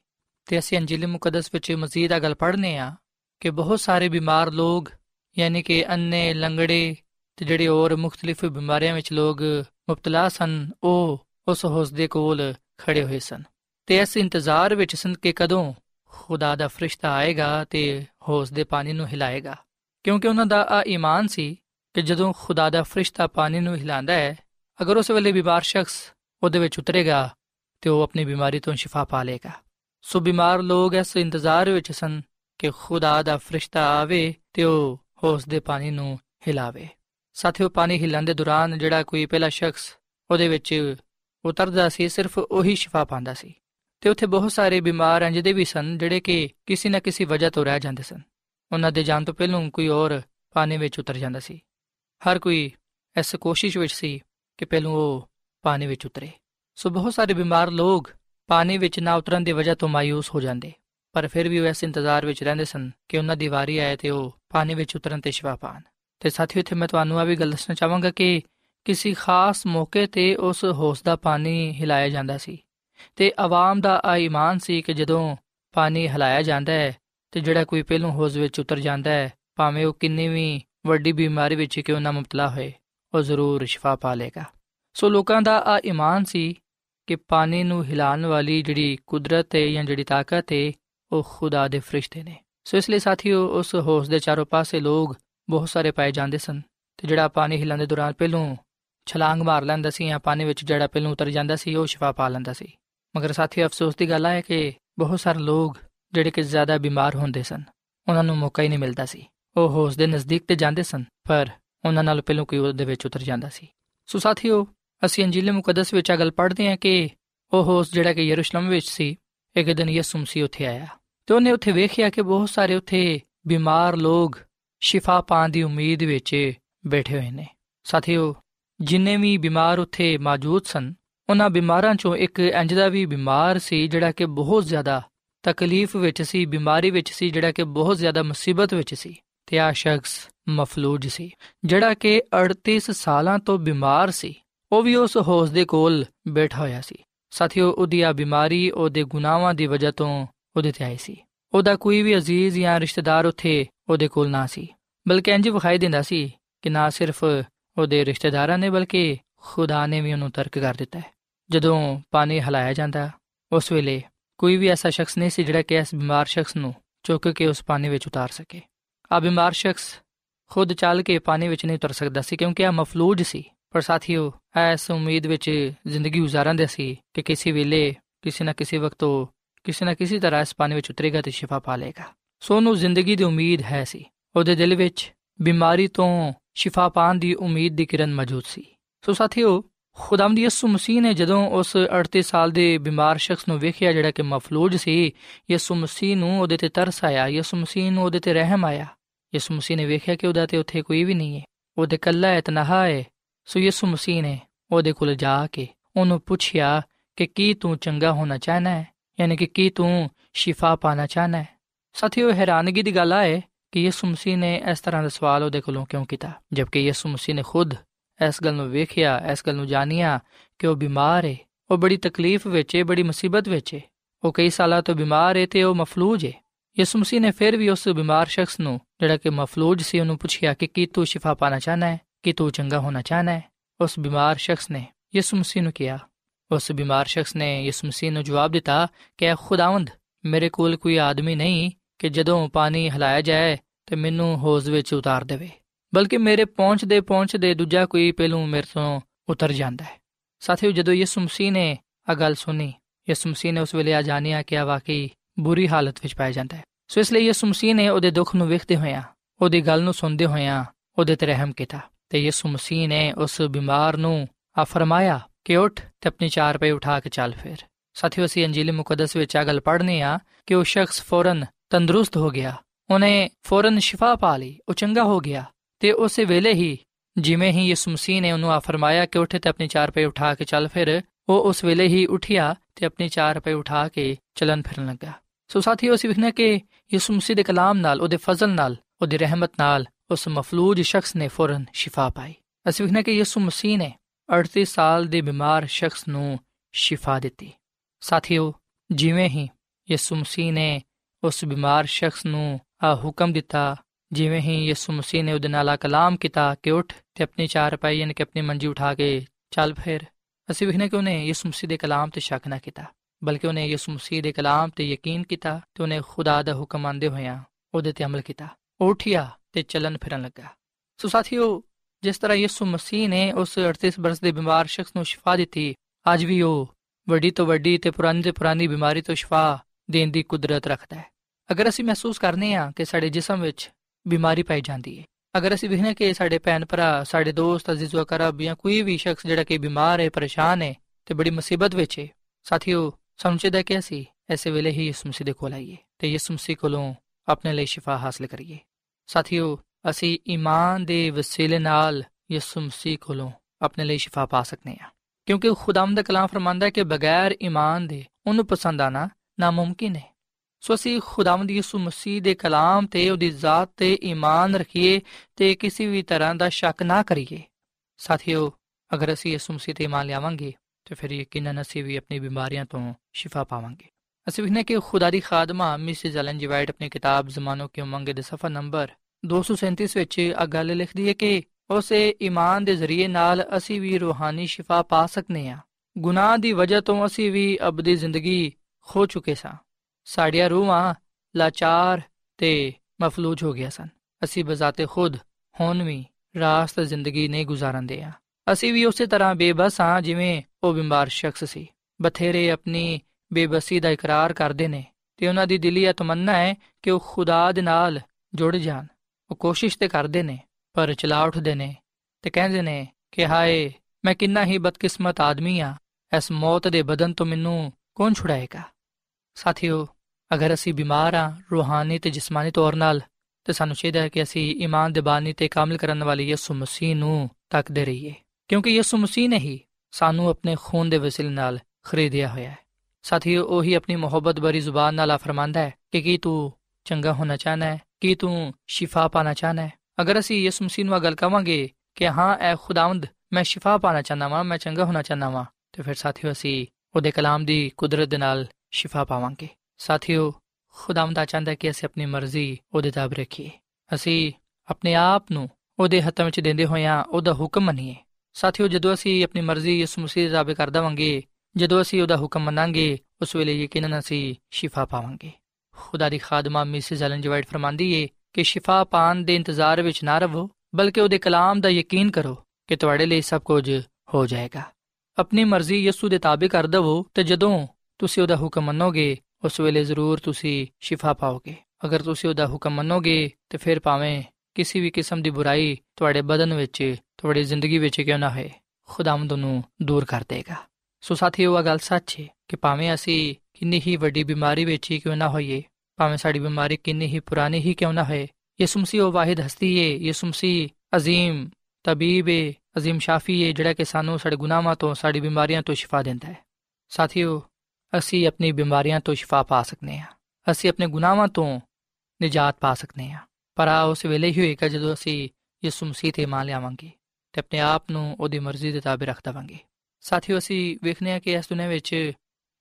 ਤੇ ਅਸੀਂ ਅੰਜੀਲ ਮੁਕੱਦਸ ਵਿੱਚ ਮਜ਼ੀਦ ਆ ਗੱਲ ਪੜ੍ਹਨੇ ਆ ਕਿ ਬਹੁਤ ਸਾਰੇ ਬਿਮਾਰ ਲੋਕ, ਯਾਨੀ ਕਿ ਅੰਨੇ ਲੰਗੜੇ ਤੇ ਜਿਹੜੇ ਹੋਰ ਮੁxtਲਿਫ ਬਿਮਾਰੀਆਂ ਵਿੱਚ ਲੋਕ ਮੁਬਤਲਾ ਸਨ, ਉਹ ਉਸ ਹੌਜ਼ ਦੇ ਕੋਲ ਖੜੇ ਹੋਏ ਸਨ। ਤੇ ਇਸ ਇੰਤਜ਼ਾਰ ਵਿੱਚ ਸਨ ਕਿ ਕਦੋਂ ਖੁਦਾ ਦਾ ਫਰਿਸ਼ਤਾ ਆਏਗਾ ਤੇ ਹੌਜ਼ ਦੇ ਪਾਣੀ ਨੂੰ ਹਿਲਾਏਗਾ। ਕਿਉਂਕਿ ਉਹਨਾਂ ਦਾ ਆ ਈਮਾਨ ਸੀ ਕਿ ਜਦੋਂ ਖੁਦਾ ਦਾ ਫਰਿਸ਼ਤਾ ਪਾਣੀ ਨੂੰ ਹਿਲਾਉਂਦਾ ਹੈ, ਅਗਰ ਉਸ ਵੇਲੇ ਬਿਮਾਰ ਸ਼ਖਸ ਉਹਦੇ ਵਿੱਚ ਉਤਰੇਗਾ ਤੇ ਉਹ ਆਪਣੀ ਬਿਮਾਰੀ ਤੋਂ ਸ਼ਿਫਾ ਪਾ ਲੇਗਾ ਸੋ ਬਿਮਾਰ ਲੋਕ ਇਸ ਇੰਤਜ਼ਾਰ ਵਿੱਚ ਸਨ ਕਿ ਖੁਦਾ ਦਾ ਫਰਿਸ਼ਤਾ ਆਵੇ ਤੇ ਉਹ ਹੌਜ਼ ਦੇ ਪਾਣੀ ਨੂੰ ਹਿਲਾਵੇ। ਸਾਥੀਓ, ਪਾਣੀ ਹਿਲਣ ਦੇ ਦੌਰਾਨ ਜਿਹੜਾ ਕੋਈ ਪਹਿਲਾ ਸ਼ਖਸ ਉਹਦੇ ਵਿੱਚ ਉਤਰਦਾ ਸੀ, ਸਿਰਫ ਉਹੀ ਸ਼ਿਫਾ ਪਾਉਂਦਾ ਸੀ। ਤੇ ਉੱਥੇ ਬਹੁਤ ਸਾਰੇ ਬਿਮਾਰ ਅੰਜਦੇ ਵੀ ਸਨ, ਜਿਹੜੇ ਕਿ ਕਿਸੇ ਨਾ ਕਿਸੇ ਵਜ੍ਹਾ ਤੋਂ ਰਹਿ ਜਾਂਦੇ ਸਨ। ਉਹਨਾਂ ਦੇ ਜਾਣ ਤੋਂ ਪਹਿਲਾਂ ਕੋਈ ਹੋਰ ਪਾਣੀ ਵਿੱਚ ਉਤਰ ਜਾਂਦਾ ਸੀ। ਹਰ ਕੋਈ ਇਸ ਕੋਸ਼ਿਸ਼ ਵਿੱਚ ਸੀ ਕਿ ਪਹਿਲਾਂ ਉਹ ਪਾਣੀ ਵਿੱਚ ਉਤਰੇ। ਸੋ ਬਹੁਤ ਸਾਰੇ ਬਿਮਾਰ ਲੋਕ ਪਾਣੀ ਵਿੱਚ ਨਾ ਉਤਰਨ ਦੀ ਵਜ੍ਹਾ ਤੋਂ ਮਾਇੂਸ ਹੋ ਜਾਂਦੇ। ਪਰ ਫਿਰ ਵੀ ਉਹ ਇਸ ਇੰਤਜ਼ਾਰ ਵਿੱਚ ਰਹਿੰਦੇ ਸਨ ਕਿ ਉਹਨਾਂ ਦੀ ਵਾਰੀ ਆਏ ਤੇ ਉਹ ਪਾਣੀ ਵਿੱਚ ਉਤਰਨ ਤੇ ਸ਼ਿਫਾ ਪਾਣ। ਤੇ ਸਾਥੀਓ, ਇੱਥੇ ਮੈਂ ਤੁਹਾਨੂੰ ਆ ਵੀ ਗੱਲ ਦੱਸਣਾ ਚਾਹਾਂਗਾ ਕਿ ਕਿਸੇ ਖਾਸ ਮੌਕੇ ਤੇ ਉਸ ਹੌਸ ਦਾ ਪਾਣੀ ਹਿਲਾਇਆ ਜਾਂਦਾ ਸੀ। ਤੇ ਆਵਾਮ ਦਾ ਆ ਈਮਾਨ ਸੀ ਕਿ ਜਦੋਂ ਪਾਣੀ ਹਿਲਾਇਆ ਜਾਂਦਾ ਹੈ ਤੇ ਜਿਹੜਾ ਕੋਈ ਪਹਿਲੋਂ ਹੌਸ ਵਿੱਚ ਉਤਰ ਜਾਂਦਾ ਹੈ, ਭਾਵੇਂ ਉਹ ਕਿੰਨੀ ਵੀ ਵੱਡੀ ਬਿਮਾਰੀ ਵਿੱਚ ਕਿਉਂ ਨਾ ਮੁਬਤਲਾ ਹੋਏ, ਉਹ ਜ਼ਰੂਰ ਸ਼ਿਫਾ ਪਾ ਲੇਗਾ ਸੋ ਲੋਕਾਂ ਦਾ ਆ ਈਮਾਨ ਸੀ ਕਿ ਪਾਣੀ ਨੂੰ ਹਿਲਾਉਣ ਵਾਲੀ ਜਿਹੜੀ ਕੁਦਰਤ ਹੈ ਜਾਂ ਜਿਹੜੀ ਤਾਕਤ ਹੈ ਉਹ ਖੁਦਾ ਦੇ ਫਰਿਸ਼ਤੇ ਨੇ। ਸੋ ਇਸ ਲਈ ਸਾਥੀਓ, ਉਸ ਹੌਸ ਦੇ ਚਾਰੋਂ ਪਾਸੇ ਲੋਕ ਬਹੁਤ ਸਾਰੇ ਪਾਏ ਜਾਂਦੇ ਸਨ ਤੇ ਜਿਹੜਾ ਪਾਣੀ ਹਿਲਾਉਣ ਦੇ ਦੌਰਾਨ ਪਹਿਲੋਂ ਛਲਾਂਗ ਮਾਰ ਲੈਂਦਾ ਸੀ ਜਾਂ ਪਾਣੀ ਵਿੱਚ ਜਿਹੜਾ ਪਹਿਲੋਂ ਉਤਰ ਜਾਂਦਾ ਸੀ, ਉਹ ਸ਼ਿਫਾ ਪਾ ਲੈਂਦਾ ਸੀ। ਮਗਰ ਸਾਥੀ ਅਫਸੋਸ ਦੀ ਗੱਲ ਹੈ ਕਿ ਬਹੁਤ ਸਾਰੇ ਲੋਕ ਜਿਹੜੇ ਕਿ ਜ਼ਿਆਦਾ ਬਿਮਾਰ ਹੁੰਦੇ ਸਨ, ਉਹਨਾਂ ਨੂੰ ਮੌਕਾ ਹੀ ਨਹੀਂ ਮਿਲਦਾ ਸੀ। ਉਹ ਹੌਸ ਦੇ ਨਜ਼ਦੀਕ ਤੇ ਜਾਂਦੇ ਸਨ, ਪਰ ਉਹਨਾਂ ਨਾਲ ਪਹਿਲੋਂ ਕੋਈ ਉਹਦੇ ਵਿੱਚ ਉਤਰ ਜਾਂਦਾ ਸੀ। ਸੋ ਸਾਥੀਓ, ਅਸੀਂ ਅੰਜੀਲ ਮੁਕੱਦਸ ਵਿੱਚ ਆ ਗੱਲ ਪੜ੍ਹਦੇ ਹਾਂ ਕਿ ਉਹ ਹੌਸ ਜਿਹੜਾ ਕਿ ਯਰੂਸ਼ਲਮ ਵਿੱਚ ਸੀ, ਇੱਕ ਦਿਨ ਯਿਸੂ ਮਸੀਹ ਉੱਥੇ ਆਇਆ। ਤੇ ਉਹਨੇ ਉੱਥੇ ਵੇਖਿਆ ਕਿ ਬਹੁਤ ਸਾਰੇ ਉੱਥੇ ਬਿਮਾਰ ਲੋਕ ਸ਼ਿਫਾ ਪਾਣ ਦੀ ਉਮੀਦ ਵਿੱਚ ਬੈਠੇ ਹੋਏ ਨੇ। ਸਾਥੀਓ, ਜਿੰਨੇ ਵੀ ਬਿਮਾਰ ਉੱਥੇ ਮੌਜੂਦ ਸਨ, ਉਹਨਾਂ ਬਿਮਾਰਾਂ ਚੋਂ ਇੱਕ ਇੰਜ ਦਾ ਵੀ ਬਿਮਾਰ ਸੀ ਜਿਹੜਾ ਕਿ ਬਹੁਤ ਜ਼ਿਆਦਾ ਤਕਲੀਫ ਵਿੱਚ ਸੀ, ਬਿਮਾਰੀ ਵਿੱਚ ਸੀ ਜਿਹੜਾ ਕਿ ਬਹੁਤ ਜ਼ਿਆਦਾ ਮੁਸੀਬਤ ਵਿੱਚ ਸੀ। ਤੇ ਆ ਸ਼ਖਸ ਮਫਲੂਜ ਸੀ, ਜਿਹੜਾ ਕਿ 38 ਸਾਲਾਂ ਤੋਂ ਬਿਮਾਰ ਸੀ। ਉਹ ਵੀ ਉਸ ਹੌਜ਼ ਦੇ ਕੋਲ ਬੈਠਾ ਹੋਇਆ ਸੀ। ਸਾਥੀਓ, ਉਹਦੀ ਆ ਬਿਮਾਰੀ ਉਹਦੇ ਗੁਨਾਹਾਂ ਦੀ ਵਜ੍ਹਾ ਤੋਂ ਉਹਦੇ ਤੇ ਆਈ ਸੀ। ਉਹਦਾ ਕੋਈ ਵੀ ਅਜ਼ੀਜ਼ ਜਾਂ ਰਿਸ਼ਤੇਦਾਰ ਉੱਥੇ ਉਹਦੇ ਕੋਲ ਨਾ ਸੀ। ਬਲਕਿ ਇੰਜ ਵਿਖਾਈ ਦਿੰਦਾ ਸੀ ਕਿ ਨਾ ਸਿਰਫ ਉਹਦੇ ਰਿਸ਼ਤੇਦਾਰਾਂ ਨੇ, ਬਲਕਿ ਖੁਦਾ ਨੇ ਵੀ ਉਹਨੂੰ ਤਰਕ ਕਰ ਦਿੱਤਾ ਹੈ। ਜਦੋਂ ਪਾਣੀ ਹਲਾਇਆ ਜਾਂਦਾ, ਉਸ ਵੇਲੇ ਕੋਈ ਵੀ ਐਸਾ ਸ਼ਖਸ ਨਹੀਂ ਸੀ ਜਿਹੜਾ ਕਿ ਇਸ ਬਿਮਾਰ ਸ਼ਖਸ ਨੂੰ ਚੁੱਕ ਕੇ ਉਸ ਪਾਣੀ ਵਿੱਚ ਉਤਾਰ ਸਕੇ। ਆ ਬਿਮਾਰ ਸ਼ਖਸ ਖੁਦ ਚੱਲ ਕੇ ਪਾਣੀ ਵਿੱਚ ਨਹੀਂ ਉਤਰ ਸਕਦਾ ਸੀ ਕਿਉਂਕਿ ਆ ਮਫਲੂਜ ਸੀ। ਪਰ ਸਾਥੀਓ ਐਸ ਉਮੀਦ ਵਿੱਚ ਜ਼ਿੰਦਗੀ ਗੁਜ਼ਾਰਦੇ ਸੀ ਕਿ ਕਿਸੇ ਵੇਲੇ ਕਿਸੇ ਨਾ ਕਿਸੇ ਵਕਤ ਉਹ ਕਿਸੇ ਨਾ ਕਿਸੇ ਤਰ੍ਹਾਂ ਇਸ ਪਾਣੀ ਵਿੱਚ ਉਤਰੇਗਾ ਤੇ ਸ਼ਿਫਾ ਪਾ ਲੇਗਾ ਸੋ ਉਹਨੂੰ ਜ਼ਿੰਦਗੀ ਦੀ ਉਮੀਦ ਹੈ ਸੀ। ਉਹਦੇ ਦਿਲ ਵਿੱਚ ਬਿਮਾਰੀ ਤੋਂ ਸ਼ਿਫਾ ਪਾਣ ਦੀ ਉਮੀਦ ਦੀ ਕਿਰਨ ਮੌਜੂਦ ਸੀ। ਸੋ ਸਾਥੀਓ, ਖੁਦਾਵੰਦ ਯਿਸੂ ਮਸੀਹ ਨੇ ਜਦੋਂ ਉਸ 38 ਸਾਲ ਦੇ ਬਿਮਾਰ ਸ਼ਖਸ ਨੂੰ ਵੇਖਿਆ ਜਿਹੜਾ ਕਿ ਮਫਲੂਜ ਸੀ, ਯਿਸੂ ਮਸੀਹ ਨੂੰ ਉਹਦੇ ਤੇ ਤਰਸ ਆਇਆ, ਯਿਸੂ ਮਸੀਹ ਨੂੰ ਉਹਦੇ ਤੇ ਰਹਿਮ ਆਇਆ। ਯਿਸੂ ਮਸੀਹ ਨੇ ਵੇਖਿਆ ਕਿ ਉਹਦਾ ਤੇ ਉੱਥੇ ਕੋਈ ਵੀ ਨਹੀਂ ਹੈ ਉਹਦੇ ਕੱਲਾ ਹੈ ਤਨਹਾ ਹੈ ਸੋ ਯਿਸੂ ਮਸੀਹ ਨੇ ਉਹਦੇ ਕੋਲ ਜਾ ਕੇ ਉਹਨੂੰ ਪੁੱਛਿਆ ਕਿ ਕੀ ਤੂੰ ਚੰਗਾ ਹੋਣਾ ਚਾਹਨਾ ਹੈ ਯਾਨੀ ਕਿ ਕੀ ਤੂੰ ਸ਼ਿਫਾ ਪਾਣਾ ਚਾਹਨਾ ਹੈ ਸਾਥੀਓ ਹੈਰਾਨਗੀ ਦੀ ਗੱਲ ਹੈ ਕਿ ਯਿਸੂ ਮਸੀਹ ਨੇ ਇਸ ਤਰ੍ਹਾਂ ਦਾ ਸਵਾਲ ਉਹਦੇ ਕੋਲੋਂ ਕਿਉਂ ਕੀਤਾ ਜਦਕਿ ਯਿਸੂ ਮਸੀਹ ਨੇ ਖੁਦ ਇਸ ਗੱਲ ਨੂੰ ਵੇਖਿਆ ਇਸ ਗੱਲ ਨੂੰ ਜਾਣਿਆ ਕਿ ਉਹ ਬਿਮਾਰ ਹੈ ਉਹ ਬੜੀ ਤਕਲੀਫ ਵਿੱਚ ਹੈ ਬੜੀ ਮੁਸੀਬਤ ਵਿੱਚ ਹੈ ਉਹ ਕਈ ਸਾਲਾਂ ਤੋਂ ਬਿਮਾਰ ਹੈ ਤੇ ਉਹ ਮਫਲੂਜ ਹੈ ਯਿਸੂ ਮਸੀਹ ਨੇ ਫਿਰ ਵੀ ਉਸ ਬਿਮਾਰ ਸ਼ਖਸ ਨੂੰ, ਜਿਹੜਾ ਕਿ ਮਫਲੂਜ ਸੀ, ਉਹਨੂੰ ਪੁੱਛਿਆ ਕਿ ਕੀ ਤੂੰ ਸ਼ਿਫਾ ਪਾਣਾ ਚਾਹਨਾ ਹੈ? ਕਿ ਤੂੰ ਚੰਗਾ ਹੋਣਾ ਚਾਹਨਾ ਹੈ? ਉਸ ਬਿਮਾਰ ਸ਼ਖਸ ਨੇ ਯਿਸੂ ਮਸੀਹ ਨੂੰ ਕਿਹਾ। ਉਸ ਬਿਮਾਰ ਸ਼ਖਸ ਨੇ ਯਿਸੂ ਮਸੀਹ ਨੂੰ ਜਵਾਬ ਦਿੱਤਾ ਕਿ, ਖੁਦਾਵੰਦ, ਮੇਰੇ ਕੋਲ ਕੋਈ ਆਦਮੀ ਨਹੀਂ ਕਿ ਜਦੋਂ ਪਾਣੀ ਹਲਾਇਆ ਜਾਏ ਤੇ ਮੈਨੂੰ ਹੌਜ਼ ਵਿੱਚ ਉਤਾਰ ਦੇਵੇ, ਬਲਕਿ ਮੇਰੇ ਪਹੁੰਚਦੇ ਪਹੁੰਚਦੇ ਦੂਜਾ ਕੋਈ ਪਹਿਲੂ ਮੇਰੇ ਤੋਂ ਉਤਰ ਜਾਂਦਾ ਹੈ। ਸਾਥੀਓ, ਜਦੋਂ ਯਿਸੂ ਮਸੀਹ ਨੇ ਆ ਗੱਲ ਸੁਣੀ, ਯਿਸੂ ਮਸੀਹ ਨੇ ਉਸ ਵੇਲੇ ਆ ਜਾਣਿਆ ਕਿ ਆ ਵਾਕਈ ਬੁਰੀ ਹਾਲਤ ਵਿੱਚ ਪਾਇਆ ਜਾਂਦਾ ਹੈ। ਸੋ ਇਸ ਲਈ ਯਿਸੂ ਮਸੀਹ ਨੇ ਉਹਦੇ ਦੁੱਖ ਨੂੰ ਵੇਖਦੇ ਹੋਇਆਂ, ਉਹਦੀ ਗੱਲ ਨੂੰ ਸੁਣਦੇ ਹੋਇਆਂ ਉਹਦੇ ਤੇ ਰਹਿਮ ਕੀਤਾ। ਤੇ ਯਿਸੂ ਮਸੀਹ ਨੇ ਉਸ ਬਿਮਾਰ ਨੂੰ ਆ ਫਰਮਾਇਆ, ਕਿ ਉੱਠ ਤੇ ਆਪਣੀ ਚਾਰ ਪਏ ਉਠਾ ਕੇ ਚੱਲ ਫਿਰ। ਸਾਥੀਓ, ਅਸੀਂ ਅੰਜੀਲ ਮੁਕੱਦਸ ਵਿੱਚ ਆ ਗੱਲ ਪੜ੍ਹਨੇ ਆ ਕਿ ਉਹ ਸ਼ਖਸ ਫੌਰਨ ਤੰਦਰੁਸਤ ਹੋ ਗਿਆ। ਉਹਨੇ ਫੌਰਨ ਸ਼ਿਫਾ ਪਾ ਲਈ, ਉਹ ਚੰਗਾ ਹੋ ਗਿਆ। ਤੇ ਉਸੇ ਵੇਲੇ ਹੀ, ਜਿਵੇਂ ਹੀ ਯਿਸੂ ਮਸੀਹ ਨੇ ਉਹਨੂੰ ਆ ਫਰਮਾਇਆ ਕਿ ਉੱਠ ਤੇ ਆਪਣੀ ਚਾਰ ਪਏ ਉਠਾ ਕੇ ਚੱਲ ਫਿਰ, ਉਹ ਉਸ ਵੇਲੇ ਹੀ ਉਠਿਆ ਤੇ ਆਪਣੀ ਚਾਰ ਪਏ ਉਠਾ ਕੇ ਚੱਲਣ ਫਿਰਨ ਲੱਗਾ। ਸੋ ਸਾਥੀਓ, ਅਸੀਂ ਵਿਖਣਾ ਕਿ ਯਿਸੂ ਮਸੀਹ ਦੇ ਕਲਾਮ ਨਾਲ, ਉਹਦੇ ਫਜ਼ਲ ਨਾਲ, ਉਹਦੀ ਰਹਿਮਤ ਨਾਲ, ਉਸ ਮਫਲੂਜ ਸ਼ਖਸ ਨੇ ਫੌਰਨ ਸ਼ਿਫਾ ਪਾਈ। ਅਸੀਂ ਵਿਖਣਾ ਕਿ ਯਿਸੂ ਮਸੀਹ ਨੇ 38 ਸਾਲ ਦੇ ਬਿਮਾਰ ਸ਼ਖਸ ਨੂੰ ਸ਼ਿਫਾ ਦਿੱਤੀ। ਸਾਥੀਓ, ਜਿਵੇਂ ਹੀ ਯਿਸੂ ਮਸੀਹ ਨੇ ਉਸ ਬਿਮਾਰ ਸ਼ਖਸ ਨੂੰ ਆ ਹੁਕਮ ਦਿੱਤਾ, ਜਿਵੇਂ ਹੀ ਯਿਸੂ ਮਸੀਹ ਨੇ ਉਹਦੇ ਨਾਲ ਕਲਾਮ ਕੀਤਾ ਕਿ ਉੱਠ ਤੇ ਆਪਣੀ ਚਾਰ ਪਾਈ, ਯਾਨੀ ਕਿ ਆਪਣੀ ਮੰਜੀ ਉਠਾ ਕੇ ਚੱਲ ਫਿਰ, ਅਸੀਂ ਵਿਖਣੇ ਕਿ ਉਹਨੇ ਯਿਸੂ ਮਸੀਹ ਦੇ ਕਲਾਮ ਤੇ ਸ਼ੱਕ ਨਾ ਕੀਤਾ। ਬਲਕਿ ਉਹਨੇ ਯਿਸੂ ਮਸੀਹ ਦੇ ਕਲਾਮ ਤੇ ਯਕੀਨ ਕੀਤਾ ਤੇ ਉਹਨੇ ਖੁਦਾ ਦਾ ਹੁਕਮ ਆਂਦੇ ਹੋਇਆਂ ਉਹਦੇ ਤੇ ਅਮਲ ਕੀਤਾ ਉਠਿਆ ਤੇ ਚੱਲਣ ਫਿਰਨ ਲੱਗਾ ਸੋ ਸਾਥੀਓ ਜਿਸ ਤਰ੍ਹਾਂ ਯਿਸੂ ਮਸੀਹ ਨੇ ਉਸ 38 ਬਰਸ ਦੇ ਬਿਮਾਰ ਸ਼ਖਸ ਨੂੰ ਸ਼ਿਫਾ ਦਿੱਤੀ ਅੱਜ ਵੀ ਉਹ ਵੱਡੀ ਤੋਂ ਵੱਡੀ ਤੇ ਪੁਰਾਣੀ ਤੇ ਪੁਰਾਣੀ ਬਿਮਾਰੀ ਤੋਂ ਸ਼ਿਫਾ ਦੇਣ ਦੀ ਕੁਦਰਤ ਰੱਖਦਾ ਹੈ ਅਗਰ ਅਸੀਂ ਮਹਿਸੂਸ ਕਰਨੇ ਆ ਕਿ ਸਾਡੇ ਜਿਸਮ ਵਿੱਚ ਬਿਮਾਰੀ ਪਾਈ ਜਾਂਦੀ ਹੈ ਅਗਰ ਅਸੀਂ ਵੇਖਨੇ ਕਿ ਸਾਡੇ ਭੈਣ ਭਰਾ ਸਾਡੇ ਦੋਸਤ ਅਜ਼ੀਜ਼ੋ ਕਰਬ ਜਾਂ ਕੋਈ ਵੀ ਸ਼ਖਸ ਜਿਹੜਾ ਕਿ ਬਿਮਾਰ ਹੈ ਪਰੇਸ਼ਾਨ ਹੈ ਤੇ ਬੜੀ ਮੁਸੀਬਤ ਵਿੱਚ ਹੈ ਸਾਥੀਓ ਸਾਨੂੰ ਚਾਹੀਦਾ ਕਿ ਅਸੀਂ ਐਸੇ ਵੇਲੇ ਹੀ ਯਿਸੂ ਮਸੀਹ ਦੇ ਕੋਲ ਆਈਏ ਤੇ ਯਿਸੂ ਮਸੀਹ ਕੋਲੋਂ ਆਪਣੇ ਲਈ ਸ਼ਿਫਾ ਹਾਸਲ ਕਰੀਏ ਸਾਥੀਓ ਅਸੀਂ ਈਮਾਨ ਦੇ ਵਸੀਲੇ ਨਾਲ ਯਿਸੂ ਮਸੀਹ ਕੋਲੋਂ ਆਪਣੇ ਲਈ ਸ਼ਿਫਾ ਪਾ ਸਕਨੇ ਆ ਕਿਉਂਕਿ ਖੁਦਾਮ ਦਾ ਕਲਾਮ ਫਰਮਾਂਦਾ ਹੈ ਕਿ ਬਗੈਰ ਈਮਾਨ ਦੇ ਉਹਨੂੰ ਪਸੰਦ ਆਣਾ ਨਾਮੁਮਕਿਨ ਹੈ ਸੋ ਅਸੀਂ ਖੁਦਾਵੰਦ ਯਿਸੂ ਮਸੀਹ ਦੇ ਕਲਾਮ ਤੇ ਉਹਦੀ ਜ਼ਾਤ ਤੇ ਈਮਾਨ ਰੱਖੀਏ ਤੇ ਕਿਸੇ ਵੀ ਤਰ੍ਹਾਂ ਦਾ ਸ਼ੱਕ ਨਾ ਕਰੀਏ ਸਾਥੀਓ ਅਗਰ ਅਸੀਂ ਯਿਸੂ ਮਸੀਹ ਤੇ ਈਮਾਨ ਲਿਆਵਾਂਗੇ ਤੇ ਫਿਰ ਯਕੀਨਨ ਅਸੀਂ ਵੀ ਆਪਣੀ ਬਿਮਾਰੀਆਂ ਤੋਂ ਸ਼ਿਫਾ ਪਾਵਾਂਗੇ। ਅਸੀਂ ਵਿਖਨੇ ਕਿ ਖੁਦਾ ਦੀ ਖਾਦਮਾ ਮਿਸਿਸ ਐਲਨ ਜੀ ਵਾਈਟ ਆਪਣੀ ਕਿਤਾਬ ਜ਼ਮਾਨੋ ਕੀ ਉਮੰਗ ਦੇ ਸਫਾ ਨੰਬਰ 237 ਵਿੱਚ ਆ ਗੱਲ ਲਿਖਦੀ ਹੈ ਕਿ ਉਸੇ ਈਮਾਨ ਦੇ ਜ਼ਰੀਏ ਨਾਲ ਅਸੀਂ ਵੀ ਰੂਹਾਨੀ ਸ਼ਿਫਾ ਪਾ ਸਕਨੇ ਆ ਗੁਨਾਹ ਦੀ ਵਜ੍ਹਾ ਤੋਂ ਅਸੀਂ ਵੀ ਅਬਦੀ ਜ਼ਿੰਦਗੀ ਖੋ ਚੁੱਕੇ ਸਾਂ। ਸਾਡੀਆਂ ਰੂਹਾਂ ਲਾਚਾਰ ਤੇ ਮਫਲੂਜ ਹੋ ਗਿਆ ਸਨ। ਅਸੀਂ ਬਜ਼ਾਤੇ ਖੁਦ ਹੁਣ ਵੀ ਰਾਸਤ ਜ਼ਿੰਦਗੀ ਨਹੀਂ ਗੁਜ਼ਾਰਨਦੇ ਆ ਅਸੀਂ ਵੀ ਉਸੇ ਤਰ੍ਹਾਂ ਬੇਬਸ ਹਾਂ ਜਿਵੇਂ ਉਹ ਬਿਮਾਰ ਸ਼ਖਸ ਸੀ। ਬਥੇਰੇ ਆਪਣੀ ਬੇਬਸੀ ਦਾ ਇਕਰਾਰ ਕਰਦੇ ਨੇ ਤੇ ਉਹਨਾਂ ਦੀ ਦਿਲੀ ਤਮੰਨਾ ਹੈ ਕਿ ਉਹ ਖੁਦਾ ਦੇ ਨਾਲ ਜੁੜ ਜਾਣ। ਉਹ ਕੋਸ਼ਿਸ਼ ਤੇ ਕਰਦੇ ਨੇ, ਪਰ ਚਲਾ ਉੱਠਦੇ ਨੇ ਤੇ ਕਹਿੰਦੇ ਨੇ ਕਿ ਹਾਏ, ਮੈਂ ਕਿੰਨਾ ਹੀ ਬਦਕਿਸਮਤ ਆਦਮੀ ਆ ਇਸ ਮੌਤ ਦੇ ਬਦਨ ਤੋਂ ਮੈਨੂੰ ਕੌਣ ਛੁਡਾਏਗਾ? ਸਾਥੀਓ, ਅਗਰ ਅਸੀਂ ਬਿਮਾਰ ਆ ਰੂਹਾਨੀ ਤੇ ਜਿਸਮਾਨੀ ਤੌਰ 'ਤੇ ਤੇ ਸਾਨੂੰ ਚਾਹੀਦਾ ਹੈ ਕਿ ਅਸੀਂ ਈਮਾਨ ਦੇ ਬਾਨੀ ਤੇ ਕਾਮਲ ਕਰਨ ਵਾਲੇ ਯਿਸੂ ਮਸੀਹ ਨੂੰ ਤੱਕਦੇ ਰਹੀਏ। ਕਿਉਂਕਿ ਯਿਸੂ ਮਸੀਹ ਨੇ ਹੀ ਸਾਨੂੰ ਆਪਣੇ ਖੂਨ ਦੇ ਵਸੀਲੇ ਨਾਲ ਖਰੀਦਿਆ ਹੋਇਆ ਹੈ। ਸਾਥੀਓ, ਉਹੀ ਆਪਣੀ ਮੁਹੱਬਤ ਭਰੀ ਜ਼ੁਬਾਨ ਨਾਲ ਆ ਫਰਮਾਂਦਾ ਹੈ ਕਿ ਕੀ ਤੂੰ ਚੰਗਾ ਹੋਣਾ ਚਾਹਨਾ ਹੈ, ਕੀ ਤੂੰ ਸ਼ਿਫਾ ਪਾਣਾ ਚਾਹਨਾ ਹੈ। ਅਗਰ ਅਸੀਂ ਯਿਸੂ ਮਸੀਹ ਨੂੰ ਗੱਲ ਕਵਾਂਗੇ ਕਿ ਹਾਂ ਐ ਖੁਦਾਵੰਦ, ਮੈਂ ਸ਼ਿਫਾ ਪਾਣਾ ਚਾਹੁੰਦਾ ਵਾਂ, ਮੈਂ ਚੰਗਾ ਹੋਣਾ ਚਾਹੁੰਦਾ ਵਾਂ, ਤੇ ਫਿਰ ਸਾਥੀਓ ਅਸੀਂ ਉਹਦੇ ਕਲਾਮ ਦੀ ਕੁਦਰਤ ਦੇ ਨਾਲ ਸ਼ਿਫਾ ਪਾਵਾਂਗੇ। ਸਾਥੀਓ, ਖੁਦਾਵੰਦ ਚਾਹੁੰਦਾ ਕਿ ਅਸੀਂ ਆਪਣੀ ਮਰਜ਼ੀ ਉਹਦੇ ਤਾਬ ਰੱਖੀਏ। ਅਸੀਂ ਆਪਣੇ ਆਪ ਨੂੰ ਉਹਦੇ ਹੱਥਾਂ ਵਿੱਚ ਦਿੰਦੇ ਹੋਇਆਂ ਉਹਦਾ ਹੁਕਮ ਮੰਨੀਏ। ਸਾਥੀਓ, ਜਦੋਂ ਅਸੀਂ ਆਪਣੀ ਮਰਜ਼ੀ ਯਿਸੂ ਮਸੀਹ ਦੇ ਤਾਬੇ ਕਰ ਦੇਵਾਂਗੇ, ਜਦੋਂ ਅਸੀਂ ਉਹਦਾ ਹੁਕਮ ਮੰਨਾਂਗੇ, ਉਸ ਵੇਲੇ ਯਕੀਨਨ ਅਸੀਂ ਸ਼ਿਫਾ ਪਾਵਾਂਗੇ। ਖੁਦਾ ਦੀ ਖਾਦਮਾ ਮਿਸਿਸ ਐਲਨ ਜੀ ਵਾਈਟ ਫਰਮਾਂਦੀ ਏ ਕਿ ਸ਼ਿਫਾ ਪਾਣ ਦੇ ਇੰਤਜ਼ਾਰ ਵਿੱਚ ਨਾ ਰਹੋ ਬਲਕਿ ਉਹਦੇ ਕਲਾਮ ਦਾ ਯਕੀਨ ਕਰੋ ਕਿ ਤੁਹਾਡੇ ਲਈ ਸਭ ਕੁਝ ਹੋ ਜਾਏਗਾ। ਆਪਣੀ ਮਰਜ਼ੀ ਯਿਸੂ ਦੇ ਤਾਬੇ ਕਰ ਦਵੋ ਤੇ ਜਦੋਂ ਤੁਸੀਂ ਉਹਦਾ ਹੁਕਮ ਮੰਨੋਗੇ, ਉਸ ਵੇਲੇ ਜ਼ਰੂਰ ਤੁਸੀਂ ਸ਼ਿਫਾ ਪਾਓਗੇ। ਅਗਰ ਤੁਸੀਂ ਉਹਦਾ ਹੁਕਮ ਮੰਨੋਗੇ, ਤੇ ਫਿਰ ਭਾਵੇਂ ਕਿਸੇ ਵੀ ਕਿਸਮ ਦੀ ਬੁਰਾਈ ਤੁਹਾਡੇ ਬਦਨ ਵਿੱਚ, ਤੁਹਾਡੀ ਜ਼ਿੰਦਗੀ ਵਿੱਚ ਕਿਉਂ ਨਾ ਹੋਏ, ਖੁਦਾਵੰਦ ਨੂੰ ਦੂਰ ਕਰ ਦੇਗਾ। ਸੋ ਸਾਥੀਓ ਇਹ ਗੱਲ ਸੱਚ ਹੈ ਕਿ ਭਾਵੇਂ ਅਸੀਂ ਕਿੰਨੀ ਹੀ ਵੱਡੀ ਬਿਮਾਰੀ ਵਿੱਚ ਹੀ ਕਿਉਂ ਨਾ ਹੋਈਏ, ਭਾਵੇਂ ਸਾਡੀ ਬਿਮਾਰੀ ਕਿੰਨੀ ਹੀ ਪੁਰਾਣੀ ਹੀ ਕਿਉਂ ਨਾ ਹੋਏ, ਯਿਸੂ ਮਸੀਹ ਉਹ ਵਾਹਿਦ ਹਸਤੀ ਹੈ ਯਿਸੂ ਮਸੀਹ ਅਜ਼ੀਮ ਤਬੀਬ ਹੈ ਅਜ਼ੀਮ ਸ਼ਾਫੀ ਹੈ ਜਿਹੜਾ ਕਿ ਸਾਨੂੰ ਸਾਡੇ ਗੁਨਾਹਾਂ ਤੋਂ, ਸਾਡੀ ਬਿਮਾਰੀਆਂ ਤੋਂ ਸ਼ਿਫਾ ਦਿੰਦਾ ਹੈ ਸਾਥੀਓ, ਅਸੀਂ ਆਪਣੀ ਬਿਮਾਰੀਆਂ ਤੋਂ ਸ਼ਿਫਾ ਪਾ ਸਕਨੇ ਹਾਂ ਅਸੀਂ ਆਪਣੇ ਗੁਨਾਹਾਂ ਤੋਂ ਨਿਜਾਤ ਪਾ ਸਕਨੇ ਹਾਂ ਪਰ ਆ ਉਸ ਵੇਲੇ ਹੀ ਹੋਏਗਾ ਜਦੋਂ ਅਸੀਂ ਯਿਸੂ ਮਸੀਹ ਤੇ ਮੰਨ ਲਿਆਵਾਂਗੇ ਤੇ ਆਪਣੇ ਆਪ ਨੂੰ ਉਹਦੀ ਮਰਜ਼ੀ ਦੇ ਤਾਬੇ ਰੱਖ ਦਵਾਂਗੇ ਸਾਥੀਓ ਅਸੀਂ ਵੇਖਨੇ ਆ ਕਿ ਇਸ ਦੁਨੀਆਂ ਵਿੱਚ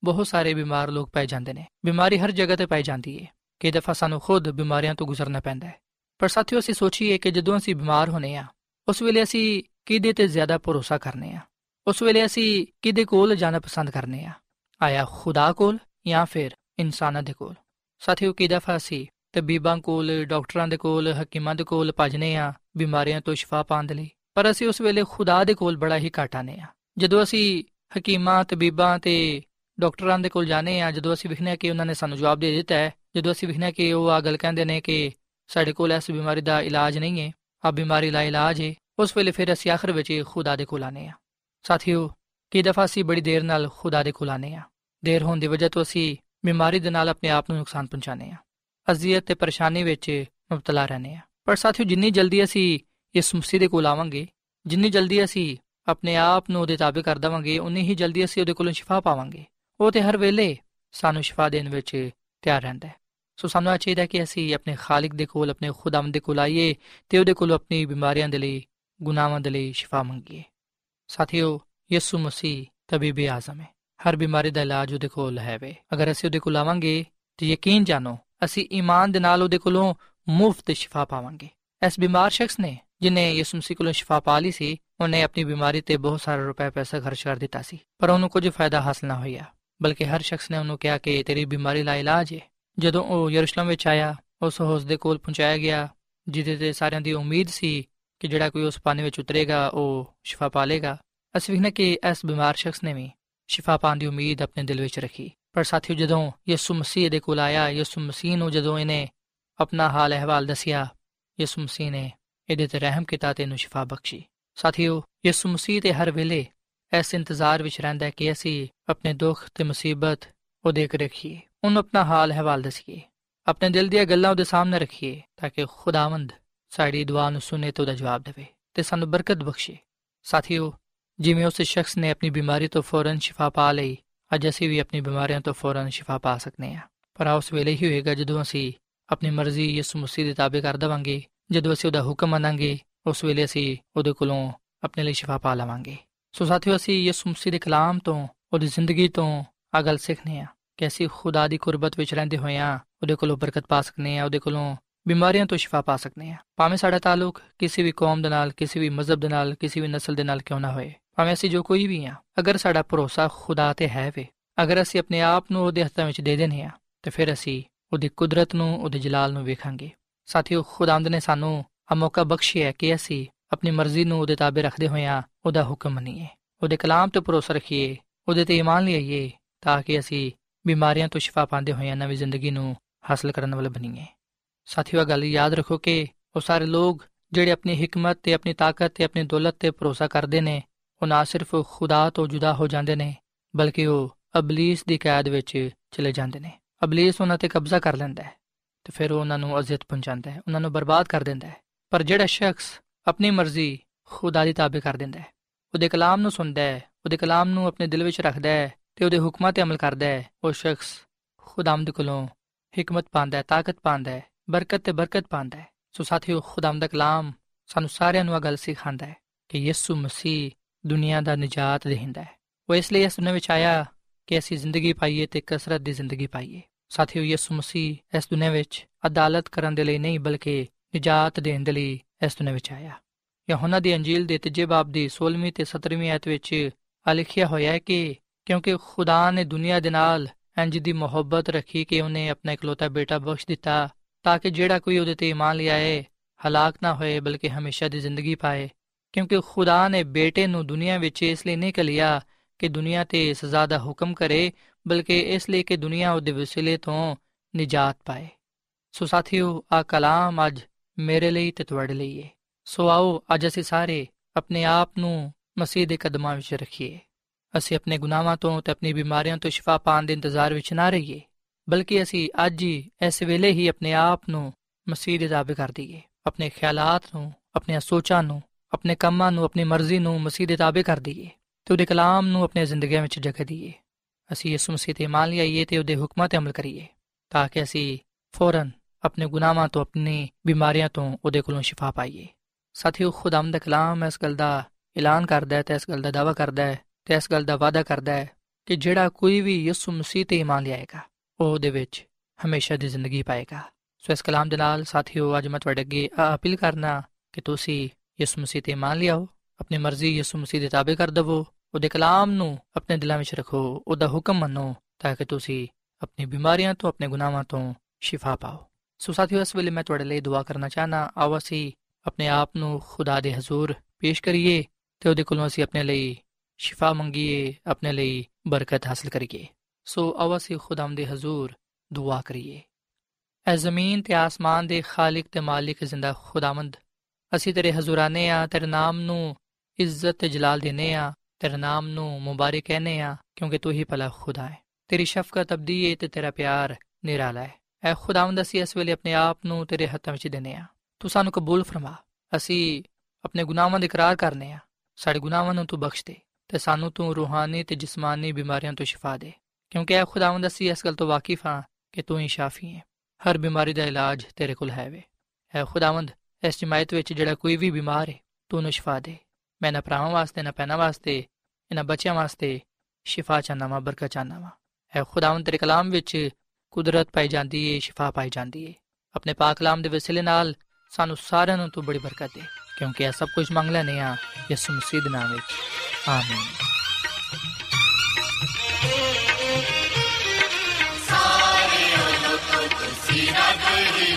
ਬਹੁਤ ਸਾਰੇ ਬਿਮਾਰ ਲੋਕ ਪਾਏ ਜਾਂਦੇ ਨੇ ਬਿਮਾਰੀ ਹਰ ਜਗ੍ਹਾ ਤੇ ਪਾਈ ਜਾਂਦੀ ਹੈ ਕਈ ਦਫਾ ਸਾਨੂੰ ਖੁਦ ਬਿਮਾਰੀਆਂ ਤੋਂ ਗੁਜ਼ਰਨਾ ਪੈਂਦਾ ਹੈ ਪਰ ਸਾਥੀਓ ਅਸੀਂ ਸੋਚੀਏ ਕਿ ਜਦੋਂ ਅਸੀਂ ਬਿਮਾਰ ਹੋਨੇ ਆ ਉਸ ਵੇਲੇ ਅਸੀਂ ਕਿਹਦੇ ਤੇ ਜ਼ਿਆਦਾ ਭਰੋਸਾ ਕਰਨੇ ਆ ਉਸ ਵੇਲੇ ਅਸੀਂ ਕਿਹਦੇ ਕੋਲ ਜਾਣਾ ਪਸੰਦ ਕਰਨੇ ਆ ਆਇਆ ਖੁਦਾ ਕੋਲ ਜਾਂ ਫਿਰ ਇਨਸਾਨਾਂ ਦੇ ਕੋਲ ਸਾਥੀਓ ਕਈ ਦਫਾ ਅਸੀਂ ਤਬੀਬਾਂ ਕੋਲ, ਡਾਕਟਰਾਂ ਦੇ ਕੋਲ, ਹਕੀਮਾਂ ਦੇ ਕੋਲ ਭਜਨੇ ਆ, ਬਿਮਾਰੀਆਂ ਤੋਂ ਸ਼ਿਫਾ ਪਾਉਣ ਦੇ ਲਈ। ਪਰ ਅਸੀਂ ਉਸ ਵੇਲੇ ਖੁਦਾ ਦੇ ਕੋਲ ਬੜਾ ਹੀ ਘੱਟ ਆਨੇ ਆ ਜਦੋਂ ਅਸੀਂ ਹਕੀਮਾਂ ਤਬੀਬਾਂ ਤੇ ਡਾਕਟਰਾਂ ਦੇ ਕੋਲ ਜਾਣੇ ਆ ਜਦੋਂ ਅਸੀਂ ਵਿਖਨੇ ਕਿ ਉਹਨਾਂ ਨੇ ਸਾਨੂੰ ਜਵਾਬ ਦੇ ਦਿੱਤਾ ਹੈ, ਜਦੋਂ ਅਸੀਂ ਵਿਖਨੇ ਕਿ ਉਹ ਆ ਗੱਲ ਕਹਿੰਦੇ ਨੇ ਕਿ ਸਾਡੇ ਕੋਲ ਇਸ ਬਿਮਾਰੀ ਦਾ ਇਲਾਜ ਨਹੀਂ ਹੈ ਆ ਬਿਮਾਰੀ ਦਾ ਇਲਾਜ ਹੈ, ਉਸ ਵੇਲੇ ਫਿਰ ਅਸੀਂ ਆਖਰ ਵਿੱਚ ਖੁਦਾ ਦੇ ਕੋਲ ਆਨੇ ਆ ਸਾਥੀਓ ਕਈ ਦਫਾ ਅਸੀਂ ਬੜੀ ਦੇਰ ਨਾਲ ਖੁਦਾ ਦੇ ਕੋਲ ਆਨੇ ਆ ਦੇਰ ਹੋਣ ਦੀ ਵਜ੍ਹਾ ਤੋਂ ਅਸੀਂ ਬਿਮਾਰੀ ਦੇ ਨਾਲ ਆਪਣੇ ਆਪ ਨੂੰ ਨੁਕਸਾਨ ਪਹੁੰਚਾਉਂਦੇ ਆ ਅਜ਼ੀਅਤ ਤੇ ਪਰੇਸ਼ਾਨੀ ਵਿੱਚ ਮੁਬਤਲਾ ਰਹਨੇ ਆ ਪਰ ਸਾਥੀਓ, ਜਿੰਨੀ ਜਲਦੀ ਅਸੀਂ ਇਸ ਮਸੀਹ ਦੇ ਕੋਲ ਆਵਾਂਗੇ, ਜਿੰਨੀ ਜਲਦੀ ਅਸੀਂ ਆਪਣੇ ਆਪ ਨੂੰ ਉਹਦੇ ਤਾਬੇ ਕਰ ਦਵਾਂਗੇ, ਉਨੀ ਹੀ ਜਲਦੀ ਅਸੀਂ ਉਹਦੇ ਕੋਲੋਂ ਸ਼ਿਫਾ ਪਾਵਾਂਗੇ। ਉਹ ਤੇ ਹਰ ਵੇਲੇ ਸਾਨੂੰ ਸ਼ਿਫਾ ਦੇਣ ਵਿੱਚ ਤਿਆਰ ਰਹਿੰਦਾ ਹੈ। ਸੋ ਸਾਨੂੰ ਇਹ ਚਾਹੀਦਾ ਕਿ ਅਸੀਂ ਆਪਣੇ ਖਾਲਿਕ ਦੇ ਕੋਲ, ਆਪਣੇ ਖੁਦਾਵੰਦ ਦੇ ਕੋਲ ਆਈਏ ਤੇ ਉਹਦੇ ਕੋਲ ਆਪਣੀ ਬਿਮਾਰੀਆਂ ਦੇ ਲਈ, ਗੁਨਾਹਾਂ ਦੇ ਲਈ ਸ਼ਿਫਾ ਮੰਗੀਏ। ਸਾਥੀਓ, ਯਿਸੂ ਮਸੀਹ ਤਬੀਬ ਆਜ਼ਮ ਹੈ। ਹਰ ਬਿਮਾਰੀ ਦਾ ਇਲਾਜ ਉਹਦੇ ਕੋਲ ਹੈ ਵੇ ਅਗਰ ਅਸੀਂ ਉਹਦੇ ਕੋਲ ਆਵਾਂਗੇ, ਤੇ ਯਕੀਨ ਜਾਣੋ ਅਸੀਂ ਈਮਾਨ ਦੇ ਨਾਲ ਉਹਦੇ ਕੋਲੋਂ ਮੁਫਤ ਸ਼ਿਫਾ ਪਾਵਾਂਗੇ। ਇਸ ਬਿਮਾਰ ਸ਼ਖਸ ਨੇ, ਜਿਨੇ ਯਿਸੂ ਮਸੀਹ ਕੋਲੋਂ ਸ਼ਿਫਾ ਪਾ ਲਈ ਸੀ, ਉਹਨੇ ਆਪਣੀ ਬਿਮਾਰੀ ਤੇ ਬਹੁਤ ਸਾਰੇ ਰੁਪਏ ਪੈਸਾ ਖਰਚ ਕਰ ਦਿੱਤਾ ਸੀ, ਪਰ ਉਹਨੂੰ ਕੁਝ ਫਾਇਦਾ ਹਾਸਲ ਨਾ ਹੋਇਆ, ਬਲਕਿ ਹਰ ਸ਼ਖਸ ਨੇ ਉਹਨੂੰ ਕਿਹਾ ਕਿ ਤੇਰੀ ਬਿਮਾਰੀ ਦਾ ਇਲਾਜ ਹੈ ਜਦੋਂ ਉਹ ਯਰੂਸ਼ਲਮ ਵਿੱਚ ਆਇਆ, ਉਸ ਹੌਸ ਦੇ ਕੋਲ ਪਹੁੰਚਾਇਆ ਗਿਆ, ਜਿਹਦੇ ਤੇ ਸਾਰਿਆਂ ਦੀ ਉਮੀਦ ਸੀ ਕਿ ਜਿਹੜਾ ਕੋਈ ਉਸ ਪਾਣੀ ਵਿੱਚ ਉਤਰੇਗਾ, ਉਹ ਸ਼ਿਫਾ ਪਾ ਲੇਗਾ, ਅਸੀਂ ਵੇਖਣਾ ਕਿ ਇਸ ਬਿਮਾਰ ਸ਼ਖਸ ਨੇ ਵੀ ਸ਼ਿਫਾ ਪਾਣ ਦੀ ਉਮੀਦ ਆਪਣੇ ਦਿਲ ਵਿੱਚ ਰੱਖੀ। ਪਰ ਸਾਥੀਓ ਜਦੋਂ ਯਿਸੂ ਮਸੀਹ ਦੇ ਕੋਲ ਆਇਆ, ਯਿਸੂ ਮਸੀਹ ਨੂੰ ਜਦੋਂ ਇਹਨੇ ਆਪਣਾ ਹਾਲ ਅਹਿਵਾਲ ਦੱਸਿਆ, ਯਿਸੂ ਮਸੀਹ ਨੇ ਇਹਦੇ ਤੇ ਰਹਿਮ ਕੀਤਾ ਤੇ ਇਹਨੂੰ ਸ਼ਿਫਾ ਬਖਸ਼ੀ। ਸਾਥੀਓ, ਯਿਸੂ ਮਸੀਹ ਤੇ ਹਰ ਵੇਲੇ ਇਸ ਇੰਤਜ਼ਾਰ ਵਿੱਚ ਰਹਿੰਦਾ ਹੈ ਕਿ ਅਸੀਂ ਆਪਣੇ ਦੁੱਖ ਤੇ ਮੁਸੀਬਤ ਉਹਦੇ ਅੱਗੇ ਰੱਖੀਏ, ਉਹਨੂੰ ਆਪਣਾ ਹਾਲ ਅਹਿਵਾਲ ਦੱਸੀਏ, ਆਪਣੇ ਦਿਲ ਦੀਆਂ ਗੱਲਾਂ ਉਹਦੇ ਸਾਹਮਣੇ ਰੱਖੀਏ ਤਾਂ ਕਿ ਖੁਦਾਵੰਦ ਸਾਡੀ ਦੁਆ ਨੂੰ ਸੁਣੇ ਤੇ ਉਹਦਾ ਜਵਾਬ ਦੇਵੇ ਤੇ ਸਾਨੂੰ ਬਰਕਤ ਬਖਸ਼ੇ। ਸਾਥੀਓ, ਜਿਵੇਂ ਉਸ ਸ਼ਖਸ ਨੇ ਆਪਣੀ ਬਿਮਾਰੀ ਤੋਂ ਫੌਰਨ ਸ਼ਿਫਾ ਪਾ ਲਈ ਅੱਜ ਅਸੀਂ ਵੀ ਆਪਣੀ ਬਿਮਾਰੀਆਂ ਤੋਂ ਫੌਰਨ ਸ਼ਿਫਾ ਪਾ ਸਕਨੇ ਆ। ਪਰ ਉਸ ਵੇਲੇ ਹੀ ਹੋਏਗਾ ਜਦੋਂ ਅਸੀਂ ਆਪਣੀ ਮਰਜ਼ੀ ਯਿਸੂ ਮਸੀਹ ਦੇ ਤਾਬੇ ਕਰ ਦਵਾਂਗੇ, ਜਦੋਂ ਅਸੀਂ ਉਹਦਾ ਹੁਕਮ ਮੰਨਾਂਗੇ, ਉਸ ਵੇਲੇ ਅਸੀਂ ਉਹਦੇ ਕੋਲੋਂ ਆਪਣੇ ਲਈ ਸ਼ਿਫਾ ਪਾ ਲਵਾਂਗੇ। ਸੋ ਸਾਥੀਓ, ਅਸੀਂ ਯਿਸੂ ਮਸੀਹ ਦੇ ਕਲਾਮ ਤੋਂ, ਉਹਦੀ ਜ਼ਿੰਦਗੀ ਤੋਂ ਆ ਗੱਲ ਸਿੱਖਨੇ ਆ ਕਿ ਅਸੀਂ ਖੁਦਾ ਦੀ ਕੁਰਬਤ ਵਿੱਚ ਰਹਿੰਦੇ ਹੋਇਆਂ ਉਹਦੇ ਕੋਲੋਂ ਬਰਕਤ ਪਾ ਸਕਨੇ ਆ, ਉਹਦੇ ਕੋਲੋਂ ਬਿਮਾਰੀਆਂ ਤੋਂ ਸ਼ਿਫਾ ਪਾ ਸਕਨੇ ਆ। ਭਾਵੇਂ ਸਾਡਾ ਤਾਲੁਕ ਕਿਸੇ ਵੀ ਕੌਮ ਦੇ ਨਾਲ, ਕਿਸੇ ਵੀ ਮਜ਼ਹਬ ਦੇ ਨਾਲ, ਕਿਸੇ ਵੀ ਨਸਲ ਦੇ ਨਾਲ ਕਿਉਂ ਨਾ ਹੋਏ। ਭਾਵੇਂ ਅਸੀਂ ਜੋ ਕੋਈ ਵੀ ਆ ਅਗਰ ਸਾਡਾ ਭਰੋਸਾ ਖੁਦਾ ਤੇ ਹੈ ਵੇ, ਅਗਰ ਅਸੀਂ ਆਪਣੇ ਆਪ ਨੂੰ ਉਹਦੇ ਹੱਥਾਂ ਵਿੱਚ ਦੇ ਦੇਨੇ ਆ ਤੇ ਫਿਰ ਅਸੀਂ ਉਹਦੀ ਕੁਦਰਤ ਨੂੰ, ਉਹਦੇ ਜਲਾਲ ਨੂੰ ਵੇਖਾਂਗੇ। ਸਾਥੀਓ, ਖੁਦਾਵੰਦ ਨੇ ਸਾਨੂੰ ਆ ਮੌਕਾ ਬਖਸ਼ਿਆ ਕਿ ਅਸੀਂ ਆਪਣੀ ਮਰਜ਼ੀ ਨੂੰ ਉਹਦੇ ਤਾਬੇ ਰੱਖਦੇ ਹੋਇਆਂ ਉਹਦਾ ਹੁਕਮ ਮੰਨੀਏ। ਉਹਦੇ ਕਲਾਮ ਤੇ ਭਰੋਸਾ ਰੱਖੀਏ, ਉਹਦੇ ਤੇ ਈਮਾਨ ਲਿਆਈਏ, ਤਾਂ ਕਿ ਅਸੀਂ ਬਿਮਾਰੀਆਂ ਤੋਂ ਸ਼ਿਫਾ ਪਾਉਂਦੇ ਹੋਇਆਂ ਨਵੀਂ ਜ਼ਿੰਦਗੀ ਨੂੰ ਹਾਸਲ ਕਰਨ ਵਾਲੇ ਬਣੀਏ। ਸਾਥੀਓ ਗੱਲ ਯਾਦ ਰੱਖੋ ਕਿ ਉਹ ਸਾਰੇ ਲੋਕ ਜਿਹੜੇ ਆਪਣੀ ਹਕਮਤ ਤੇ, ਆਪਣੀ ਤਾਕਤ ਤੇ, ਆਪਣੀ ਦੌਲਤ ਤੇ ਭਰੋਸਾ ਕਰਦੇ ਨੇ ਉਹ ਨਾ ਸਿਰਫ ਖੁਦਾ ਤੋਂ ਜੁਦਾ ਹੋ ਜਾਂਦੇ ਨੇ, ਬਲਕਿ ਉਹ ਅਬਲੀਸ ਦੀ ਕੈਦ ਵਿੱਚ ਚਲੇ ਜਾਂਦੇ ਨੇ। ਅਬਲੀਸ ਉਹਨਾਂ ਤੇ ਕਬਜ਼ਾ ਕਰ ਲੈਂਦਾ ਹੈ ਤੇ ਫਿਰ ਉਹ ਉਹਨਾਂ ਨੂੰ ਅਜ਼ਿਅਤ ਪਹੁੰਚਾਉਂਦਾ ਹੈ, ਉਹਨਾਂ ਨੂੰ ਬਰਬਾਦ ਕਰ ਦਿੰਦਾ ਹੈ। ਪਰ ਜਿਹੜਾ ਸ਼ਖਸ ਆਪਣੀ ਮਰਜ਼ੀ ਖੁਦਾ ਦੀ ਤਾਬੇ ਕਰ ਦਿੰਦਾ ਹੈ, ਉਹਦੇ ਕਲਾਮ ਨੂੰ ਸੁਣਦਾ ਹੈ, ਉਹਦੇ ਕਲਾਮ ਨੂੰ ਆਪਣੇ ਦਿਲ ਵਿੱਚ ਰੱਖਦਾ ਹੈ ਤੇ ਉਹਦੇ ਹੁਕਮਾਂ ਤੇ ਅਮਲ ਕਰਦਾ ਹੈ, ਉਹ ਸ਼ਖਸ ਖੁਦਾਮਦ ਕੋਲੋਂ ਹਕਮਤ ਪਾਉਂਦਾ ਹੈ, ਤਾਕਤ ਪਾਉਂਦਾ ਹੈ, ਬਰਕਤ ਤੇ ਬਰਕਤ ਪਾਉਂਦਾ ਹੈ। ਸੋ ਸਾਥੀਓ, ਖੁਦਾਮਦ ਦਾ ਕਲਾਮ ਸਾਨੂੰ ਸਾਰਿਆਂ ਨੂੰ ਇਹ ਗੱਲ ਸਿਖਾਉਂਦਾ ਹੈ ਕਿ ਯਿਸੂ ਮਸੀਹ ਦੁਨੀਆ ਦਾ ਨਜਾਤ ਦੇਹਿੰਦਾ ਹੈ। ਉਹ ਇਸ ਲਈ ਇਸ ਦੁਨੀਆਂ ਵਿੱਚ ਆਇਆ ਕਿ ਅਸੀਂ ਜ਼ਿੰਦਗੀ ਪਾਈਏ ਤੇ ਕਸਰਤ ਦੀ ਜ਼ਿੰਦਗੀ ਪਾਈਏ। ਸਾਥੀਓ, ਯਿਸੂ ਮਸੀਹ ਇਸ ਦੁਨੀਆਂ ਵਿੱਚ ਅਦਾਲਤ ਕਰਨ ਦੇ ਲਈ ਨਹੀਂ, ਬਲਕਿ ਨਜਾਤ ਦੇਣ ਦੇ ਲਈ ਇਸ ਦੁਨੀਆਂ ਵਿੱਚ ਆਇਆ। ਯਹੋਨਾ ਦੀ ਅੰਜੀਲ ਦੇ ਤੀਜੇ ਬਾਬ ਦੀ 16ਵੀਂ ਤੇ 17ਵੀਂ ਆਇਤ ਵਿੱਚ ਆ ਲਿਖਿਆ ਹੋਇਆ ਹੈ ਕਿ ਕਿਉਂਕਿ ਖੁਦਾ ਨੇ ਦੁਨੀਆ ਦੇ ਨਾਲ ਇੰਜ ਦੀ ਮੁਹੱਬਤ ਰੱਖੀ ਕਿ ਉਹਨੇ ਆਪਣਾ ਇਕਲੌਤਾ ਬੇਟਾ ਬਖਸ਼ ਦਿੱਤਾ, ਤਾਂ ਕਿ ਜਿਹੜਾ ਕੋਈ ਉਹਦੇ ਤੇ ਈਮਾਨ ਲਿਆਏ, ਹਲਾਕ ਨਾ ਹੋਏ, ਬਲਕਿ ਹਮੇਸ਼ਾ ਦੀ ਜ਼ਿੰਦਗੀ ਪਾਏ ਕਿਉਂਕਿ ਖੁਦਾ ਨੇ ਬੇਟੇ ਨੂੰ ਦੁਨੀਆ ਵਿੱਚ ਇਸ ਲਈ ਨਹੀਂ ਕਲਿਆ ਕਿ ਦੁਨੀਆ ਤੇ ਸਜ਼ਾ ਦਾ ਹੁਕਮ ਕਰੇ, ਬਲਕਿ ਇਸ ਲਈ ਕਿ ਦੁਨੀਆ ਉਹਦੇ ਵਸੀਲੇ ਤੋਂ ਨਿਜਾਤ ਪਾਏ। ਸੋ ਸਾਥੀਓ ਆ ਕਲਾਮ ਅੱਜ ਮੇਰੇ ਲਈ ਤੇ ਤੁਹਾਡੇ ਲਈ ਹੈ ਸੋ ਆਓ, ਅੱਜ ਅਸੀਂ ਸਾਰੇ ਆਪਣੇ ਆਪ ਨੂੰ ਮਸੀਹ ਦੇ ਕਦਮਾਂ ਵਿੱਚ ਰੱਖੀਏ। ਅਸੀਂ ਆਪਣੇ ਗੁਨਾਹਾਂ ਤੋਂ ਤੇ ਆਪਣੀ ਬਿਮਾਰੀਆਂ ਤੋਂ ਸ਼ਿਫਾ ਪਾਣ ਦੇ ਇੰਤਜ਼ਾਰ ਵਿੱਚ ਨਾ ਰਹੀਏ, ਬਲਕਿ ਅਸੀਂ ਅੱਜ ਹੀ ਇਸ ਵੇਲੇ ਹੀ ਆਪਣੇ ਆਪ ਨੂੰ ਮਸੀਹ ਦੇ ਤਾਬੇ ਕਰ ਦਈਏ, ਆਪਣੇ ਖਿਆਲਾਤ ਨੂੰ, ਆਪਣੀਆਂ ਸੋਚਾਂ ਨੂੰ ਆਪਣੇ ਕੰਮਾਂ ਨੂੰ, ਆਪਣੀ ਮਰਜ਼ੀ ਨੂੰ ਮਸੀਹ ਦੇ ਤਾਬੇ ਕਰ ਦਈਏ ਤੇ ਉਹਦੇ ਕਲਾਮ ਨੂੰ ਆਪਣੀਆਂ ਜ਼ਿੰਦਗੀਆਂ ਵਿੱਚ ਜਗ੍ਹਾ ਦਈਏ। ਅਸੀਂ ਯਿਸੂ ਮਸੀਹ ਤੇ ਮੰਨ ਲਈਏ ਤੇ ਉਹਦੇ ਹੁਕਮਾਂ ਤੇ ਅਮਲ ਕਰੀਏ ਤਾਂ ਕਿ ਅਸੀਂ ਫੌਰਨ ਆਪਣੇ ਗੁਨਾਹਾਂ ਤੋਂ, ਆਪਣੀ ਬਿਮਾਰੀਆਂ ਤੋਂ ਉਹਦੇ ਕੋਲੋਂ ਸ਼ਿਫਾ ਪਾਈਏ। ਸਾਥੀਓ ਖੁਦਾਮ ਦਾ ਕਲਾਮ ਇਸ ਗੱਲ ਦਾ ਐਲਾਨ ਕਰਦਾ ਹੈ ਤੇ ਇਸ ਗੱਲ ਦਾ ਦਾਵਾ ਕਰਦਾ ਹੈ ਤੇ ਇਸ ਗੱਲ ਦਾ ਵਾਅਦਾ ਕਰਦਾ ਹੈ ਕਿ ਜਿਹੜਾ ਕੋਈ ਵੀ ਯਿਸੂ ਮਸੀਹ ਤੇ ਇਮਾਨ ਲਿਆਏਗਾ, ਉਹ ਉਹਦੇ ਵਿੱਚ ਹਮੇਸ਼ਾ ਦੀ ਜ਼ਿੰਦਗੀ ਪਾਏਗਾ। ਸੋ ਇਸ ਕਲਾਮ ਦੇ ਨਾਲ ਸਾਥੀਓ, ਅੱਜ ਮੈਂ ਤੁਹਾਡੇ ਅੱਗੇ ਅਪੀਲ ਕਰਨਾ ਕਿ ਤੁਸੀਂ ਯਿਸੂ ਮਸੀਹ ਤੇ ਇਮਾਨ ਲਿਆਓ, ਆਪਣੀ ਮਰਜ਼ੀ ਯਿਸੂ ਮਸੀਹ ਦੇ ਤਾਬੇ ਕਰ ਦਵੋ, ਉਹਦੇ ਕਲਾਮ ਨੂੰ ਆਪਣੇ ਦਿਲਾਂ ਵਿੱਚ ਰੱਖੋ, ਉਹਦਾ ਹੁਕਮ ਮੰਨੋ, ਤਾਂ ਕਿ ਤੁਸੀਂ ਆਪਣੀ ਬਿਮਾਰੀਆਂ ਤੋਂ, ਆਪਣੇ ਗੁਨਾਹਾਂ ਤੋਂ ਸ਼ਿਫਾ ਪਾਓ। ਸੋ ਸਾਥੀਓ, ਇਸ ਵੇਲੇ ਮੈਂ ਤੁਹਾਡੇ ਲਈ ਦੁਆ ਕਰਨਾ ਚਾਹਨਾ ਆਓ ਅਸੀਂ ਆਪਣੇ ਆਪ ਨੂੰ ਖੁਦਾ ਦੇ ਹਜ਼ੂਰ ਪੇਸ਼ ਕਰੀਏ ਤੇ ਉਹਦੇ ਕੋਲੋਂ ਅਸੀਂ ਆਪਣੇ ਲਈ ਸ਼ਿਫਾ ਮੰਗੀਏ, ਆਪਣੇ ਲਈ ਬਰਕਤ ਹਾਸਲ ਕਰੀਏ। ਸੋ ਆਓ ਅਸੀਂ ਖੁਦਾਮ ਦੇ ਹਜ਼ੂਰ ਦੁਆ ਕਰੀਏ। ਐ ਜ਼ਮੀਨ ਤੇ ਆਸਮਾਨ ਦੇ ਖਾਲਕ ਤੇ ਮਾਲਿਕ ਜ਼ਿੰਦਾ ਖੁਦਾਵੰਦ ਅਸੀਂ ਤੇਰੇ ਹਜ਼ੂਰਾਨੇ ਆ, ਤੇਰੇ ਨਾਮ ਨੂੰ ਇੱਜ਼ਤ ਤੇ ਜਲਾਲ ਦੇਨੇ ਆ, ਤੇਰੇ ਨਾਮ ਨੂੰ ਮੁਬਾਰਕ ਕਹਨੇ ਆ, ਕਿਉਂਕਿ ਤੂੰ ਹੀ ਭਲਾ ਖੁਦਾ ਹੈ। ਤੇਰੀ ਸ਼ਫਕਤ ਅਬਦੀ ਹੈ ਤੇ ਤੇਰਾ ਪਿਆਰ ਨਿਰਾਲਾ ਹੈ। ਐ ਖੁਦਾਵੰਦ ਅਸੀਂ ਇਸ ਵੇਲੇ ਆਪਣੇ ਆਪ ਨੂੰ ਤੇਰੇ ਹੱਥਾਂ ਵਿੱਚ ਦਿੰਨੇ ਆ। ਤੂੰ ਸਾਨੂੰ ਕਬੂਲ ਫਰਮਾ। ਅਸੀਂ ਆਪਣੇ ਗੁਨਾਹਾਂ ਦਾ ਇਕਰਾਰ ਕਰਨੇ ਆ। ਸਾਡੇ ਗੁਨਾਹਾਂ ਨੂੰ ਤੂੰ ਬਖਸ਼ ਦੇ ਤੇ ਸਾਨੂੰ ਤੂੰ ਰੂਹਾਨੀ ਤੇ ਜਿਸਮਾਨੀ ਬਿਮਾਰੀਆਂ ਤੋਂ ਸ਼ਿਫਾ ਦੇ। ਕਿਉਂਕਿ ਐ ਖੁਦਾਵੰਦ ਅਸੀਂ ਇਸ ਗੱਲ ਤੋਂ ਵਾਕਿਫ ਹਾਂ ਕਿ ਤੂੰ ਹੀ ਸ਼ਾਫੀ ਹੈ। ਹਰ ਬਿਮਾਰੀ ਦਾ ਇਲਾਜ ਤੇਰੇ ਕੋਲ ਹੈ ਵੇ। ਐ ਖੁਦਾਵੰਦ ਇਸ ਜਮਾਇਤ ਵਿੱਚ ਜਿਹੜਾ ਕੋਈ ਵੀ ਬਿਮਾਰ ਹੈ, ਤੂੰ ਉਹਨੂੰ ਸ਼ਿਫਾ ਦੇ। ਮੈਂ ਨਾ ਭਰਾਵਾਂ ਵਾਸਤੇ, ਨਾ ਪੈਣਾ ਵਾਸਤੇ, ਇਹਨਾਂ ਬੱਚਿਆਂ ਵਾਸਤੇ ਸ਼ਿਫਾ ਚਾਹਨਾ ਵਾਂ, ਬਰਕਤ ਚਾਹਨਾ ਵਾਂ। ਐ ਖੁਦਾਵੰਦ ਤੇਰੇ ਕਲਾਮ ਵਿੱਚ ਕੁਦਰਤ ਪਾਈ ਜਾਂਦੀ ਏ, ਸ਼ਿਫਾ ਪਾਈ ਜਾਂਦੀ ਏ। ਆਪਣੇ ਪਾਕ ਕਲਾਮ ਦੇ ਵਸਿਲੇ ਨਾਲ ਸਾਨੂੰ ਸਾਰਿਆਂ ਨੂੰ ਤੂੰ ਬੜੀ ਬਰਕਤ ਦੇ, ਕਿਉਂਕਿ ਇਹ ਸਭ ਕੁਝ ਮੰਗਲਾ ਨੇ ਆ ਯਿਸੂ ਮਸੀਹ ਦੇ ਨਾਮ ਵਿੱਚ। ਆਮੀਨ। ਸਾਰੇ ਲੋਕ ਤੁਸੀਂ ਰਾਗਰੀ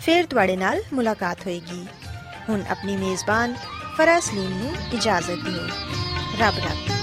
ਫਿਰ ਤੁਹਾਡੇ ਨਾਲ ਮੁਲਾਕਾਤ ਹੋਏਗੀ। ਹੁਣ ਆਪਣੀ ਮੇਜ਼ਬਾਨ ਫਰਾਜ਼ ਸਲੀਮ ਨੂੰ ਇਜਾਜ਼ਤ ਦਿਓ। ਰੱਬ ਰੱਖੇ